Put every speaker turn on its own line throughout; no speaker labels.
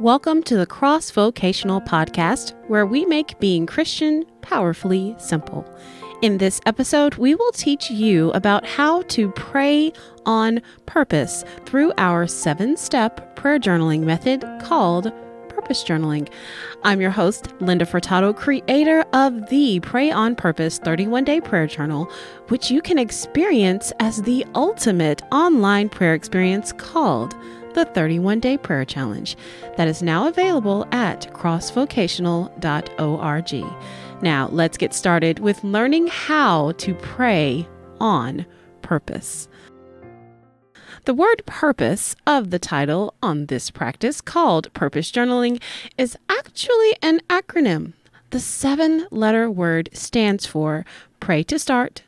Welcome to the Cross Vocational Podcast, where we make being Christian powerfully simple. In this episode, we will teach you about how to pray on purpose through our seven step prayer journaling method called Purpose Journaling. I'm your host, Linda Furtado, creator of the Pray on Purpose 31 Day Prayer Journal, which you can experience as the ultimate online prayer experience called the 31 Day Prayer Challenge that is now available at crossvocational.org. Now, let's get started with learning how to pray on purpose. The word purpose of the title on this practice, called Purpose Journaling, is actually an acronym. The seven letter word stands for Pray to Start,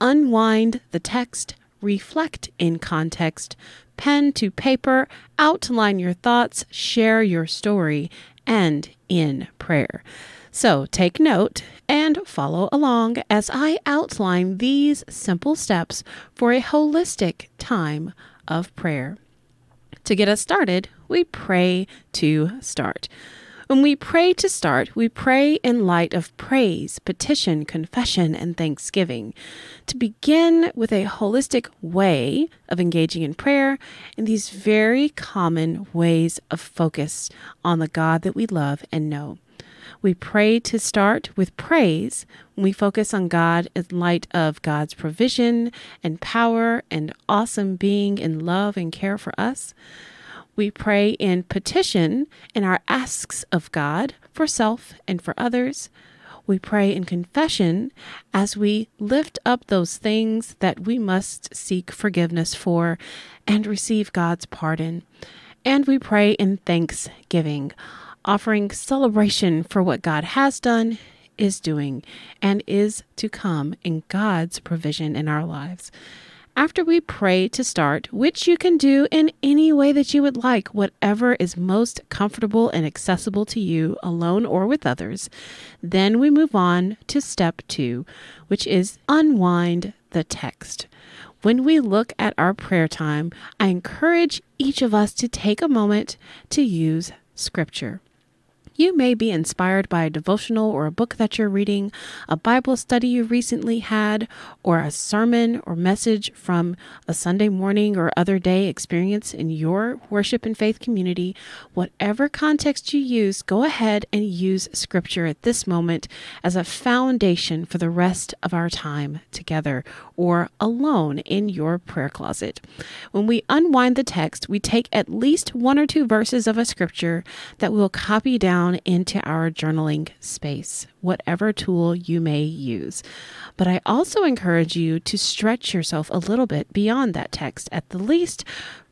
Unwind the Text, Reflect in Context, Pen to Paper, Outline Your Thoughts, Share Your Story, and in Prayer. So take note and follow along as I outline these simple steps for a holistic time of prayer. To get us started, we pray to start. When we pray to start, we pray in light of praise, petition, confession, and thanksgiving. To begin with a holistic way of engaging in prayer in these very common ways of focus on the God that we love and know. We pray to start with praise when we focus on God in light of God's provision and power and awesome being in love and care for us. We pray in petition in our asks of God for self and for others. We pray in confession as we lift up those things that we must seek forgiveness for and receive God's pardon. And we pray in thanksgiving offering celebration for what God has done, is doing, and is to come in God's provision in our lives. After we pray to start, which you can do in any way that you would like, whatever is most comfortable and accessible to you, alone or with others, then we move on to step two, which is unwind the text. When we look at our prayer time, I encourage each of us to take a moment to use scripture. You may be inspired by a devotional or a book that you're reading, a Bible study you recently had, or a sermon or message from a Sunday morning or other day experience in your worship and faith community. Whatever context you use, go ahead and use Scripture at this moment as a foundation for the rest of our time together or alone in your prayer closet. When we unwind the text, we take at least one or two verses of a Scripture that we'll copy down down into our journaling space, whatever tool you may use. But I also encourage you to stretch yourself a little bit beyond that text. At the least,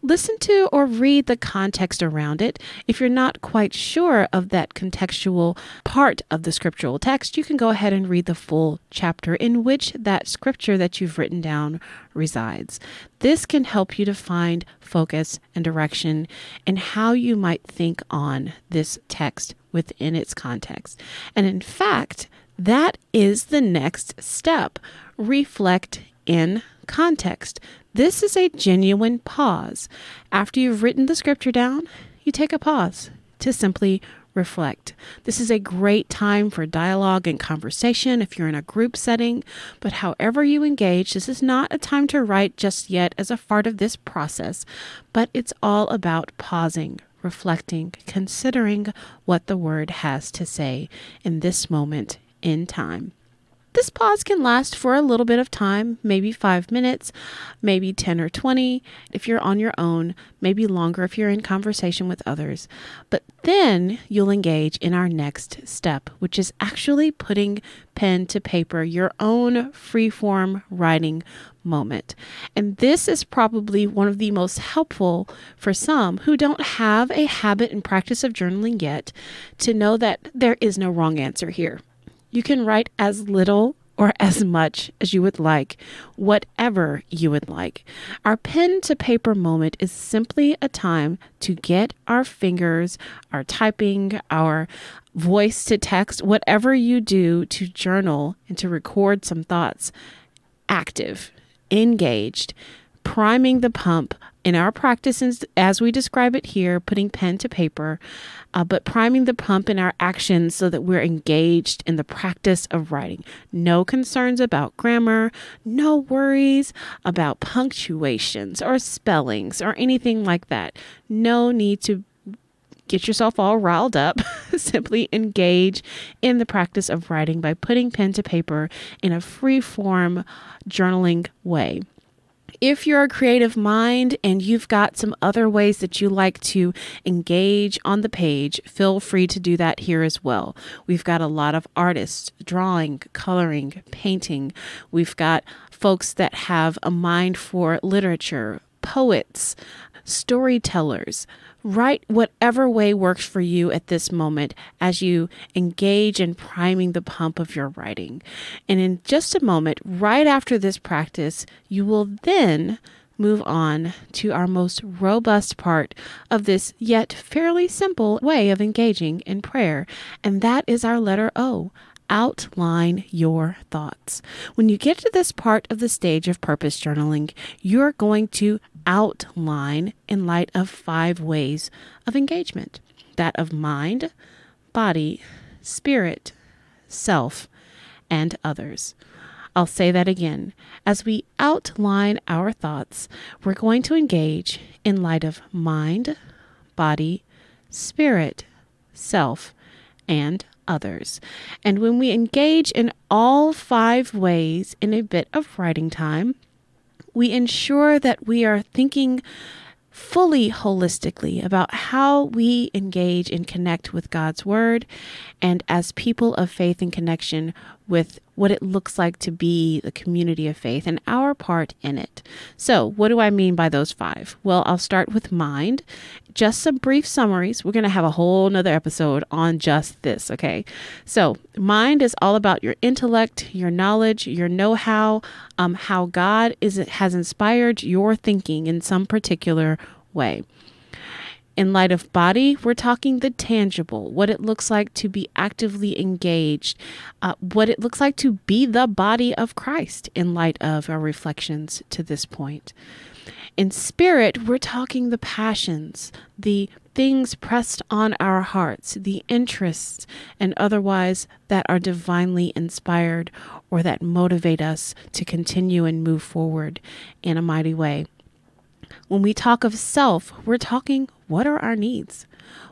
listen to or read the context around it. If you're not quite sure of that contextual part of the scriptural text, you can go ahead and read the full chapter in which that scripture that you've written down resides. This can help you to find focus and direction and how you might think on this text within its context. And in fact, that is the next step. Reflect in context. This is a genuine pause. After you've written the scripture down, you take a pause to simply reflect. This is a great time for dialogue and conversation if you're in a group setting, but however you engage, this is not a time to write just yet as a part of this process, but it's all about pausing, reflecting, considering what the word has to say in this moment in time. This pause can last for a little bit of time, maybe five minutes, maybe 10 or 20 if you're on your own, maybe longer if you're in conversation with others. But then you'll engage in our next step, which is actually putting pen to paper, your own free-form writing moment. And this is probably one of the most helpful for some who don't have a habit and practice of journaling yet to know that there is no wrong answer here. You can write as little or as much as you would like, whatever you would like. Our pen to paper moment is simply a time to get our fingers, our typing, our voice to text, whatever you do to journal and to record some thoughts, active, engaged, priming the pump in our practices, as we describe it here, putting pen to paper, uh, but priming the pump in our actions so that we're engaged in the practice of writing. No concerns about grammar, no worries about punctuations or spellings or anything like that. No need to get yourself all riled up. Simply engage in the practice of writing by putting pen to paper in a free form journaling way if you're a creative mind and you've got some other ways that you like to engage on the page, feel free to do that here as well. We've got a lot of artists drawing, coloring, painting. We've got folks that have a mind for literature, poets, storytellers. Write whatever way works for you at this moment as you engage in priming the pump of your writing. And in just a moment, right after this practice, you will then move on to our most robust part of this yet fairly simple way of engaging in prayer, and that is our letter O outline your thoughts. When you get to this part of the stage of purpose journaling, you're going to outline in light of five ways of engagement that of mind, body, spirit, self, and others. I'll say that again. As we outline our thoughts, we're going to engage in light of mind, body, spirit, self, and others. And when we engage in all five ways in a bit of writing time, we ensure that we are thinking fully holistically about how we engage and connect with God's Word and as people of faith and connection with what it looks like to be the community of faith and our part in it. So, what do I mean by those five? Well, I'll start with mind. Just some brief summaries. We're going to have a whole nother episode on just this, okay? So, mind is all about your intellect, your knowledge, your know how, um, how God is, has inspired your thinking in some particular way. In light of body, we're talking the tangible, what it looks like to be actively engaged, uh, what it looks like to be the body of Christ in light of our reflections to this point. In spirit, we're talking the passions, the things pressed on our hearts, the interests and otherwise that are divinely inspired or that motivate us to continue and move forward in a mighty way. When we talk of self, we're talking what are our needs?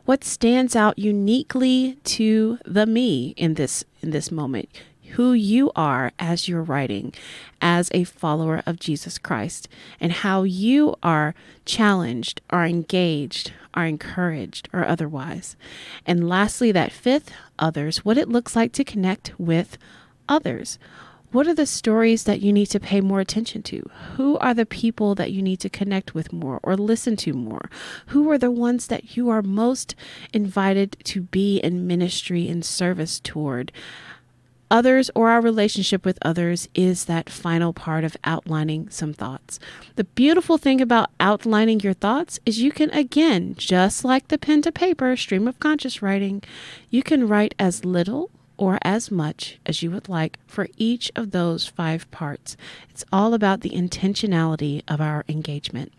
What stands out uniquely to the me in this in this moment? Who you are as you're writing as a follower of Jesus Christ and how you are challenged, are engaged, are encouraged or otherwise. And lastly, that fifth, others, what it looks like to connect with others. What are the stories that you need to pay more attention to? Who are the people that you need to connect with more or listen to more? Who are the ones that you are most invited to be in ministry and service toward? Others or our relationship with others is that final part of outlining some thoughts. The beautiful thing about outlining your thoughts is you can, again, just like the pen to paper stream of conscious writing, you can write as little or as much as you would like for each of those five parts. It's all about the intentionality of our engagement.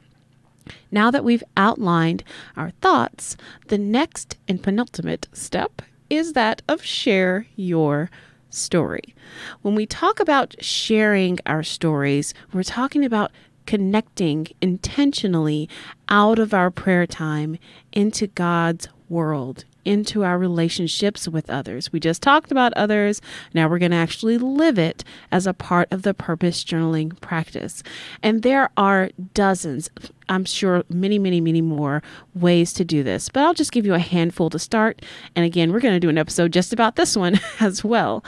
Now that we've outlined our thoughts, the next and penultimate step is that of share your story. When we talk about sharing our stories, we're talking about connecting intentionally out of our prayer time into God's world, into our relationships with others. We just talked about others. Now we're going to actually live it as a part of the purpose journaling practice. And there are dozens, I'm sure many, many, many more ways to do this, but I'll just give you a handful to start. And again, we're going to do an episode just about this one as well.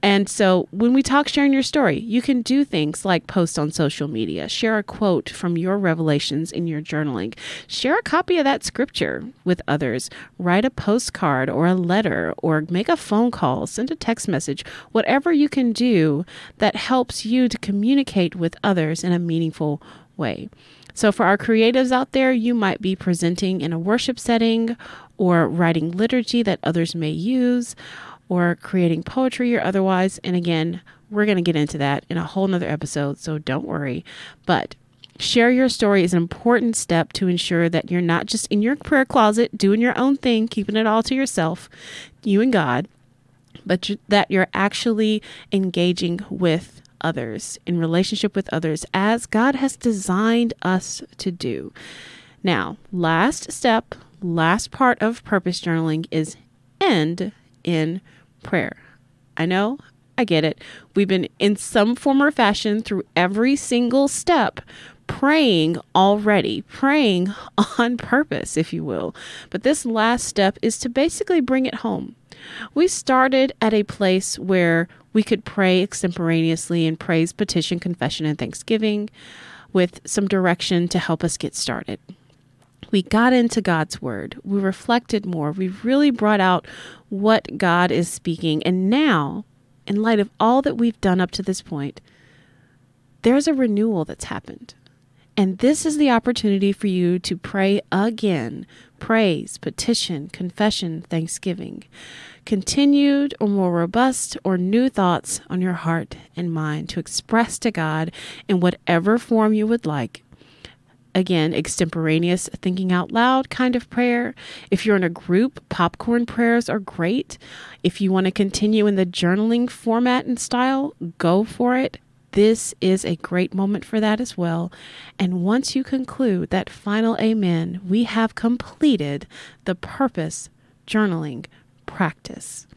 And so when we talk sharing your story, you can do things like post on social media, share a quote from your revelations in your journaling, share a copy of that scripture with others, write a postcard or a letter, or make a phone call, send a text message, whatever you can do that helps you to communicate with others in a meaningful way. So, for our creatives out there, you might be presenting in a worship setting or writing liturgy that others may use or creating poetry or otherwise. And again, we're going to get into that in a whole nother episode, so don't worry. But Share your story is an important step to ensure that you're not just in your prayer closet doing your own thing, keeping it all to yourself, you and God, but that you're actually engaging with others, in relationship with others, as God has designed us to do. Now, last step, last part of purpose journaling is end in prayer. I know, I get it. We've been in some form or fashion through every single step praying already, praying on purpose, if you will. But this last step is to basically bring it home. We started at a place where we could pray extemporaneously in praise, petition, confession, and thanksgiving with some direction to help us get started. We got into God's word. We reflected more. We really brought out what God is speaking. And now, in light of all that we've done up to this point, there's a renewal that's happened. And this is the opportunity for you to pray again praise, petition, confession, thanksgiving, continued or more robust or new thoughts on your heart and mind to express to God in whatever form you would like. Again, extemporaneous thinking out loud kind of prayer. If you're in a group, popcorn prayers are great. If you want to continue in the journaling format and style, go for it. This is a great moment for that as well. And once you conclude that final amen, we have completed the purpose journaling practice.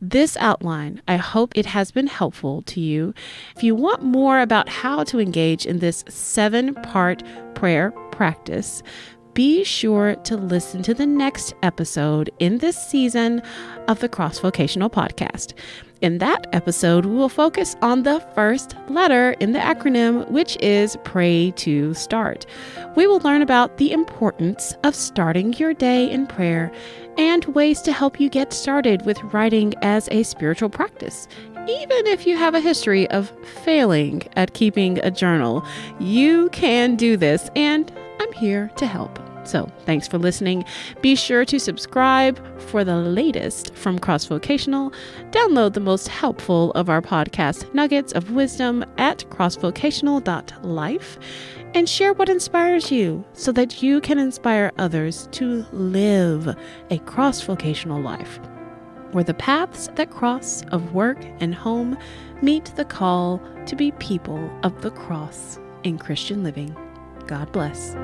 This outline, I hope it has been helpful to you. If you want more about how to engage in this seven part prayer practice, be sure to listen to the next episode in this season of the Cross Vocational Podcast. In that episode, we will focus on the first letter in the acronym, which is Pray to Start. We will learn about the importance of starting your day in prayer and ways to help you get started with writing as a spiritual practice. Even if you have a history of failing at keeping a journal, you can do this, and I'm here to help. So, thanks for listening. Be sure to subscribe for the latest from Cross Vocational. Download the most helpful of our podcast nuggets of wisdom at crossvocational.life and share what inspires you so that you can inspire others to live a cross vocational life where the paths that cross of work and home meet the call to be people of the cross in Christian living. God bless.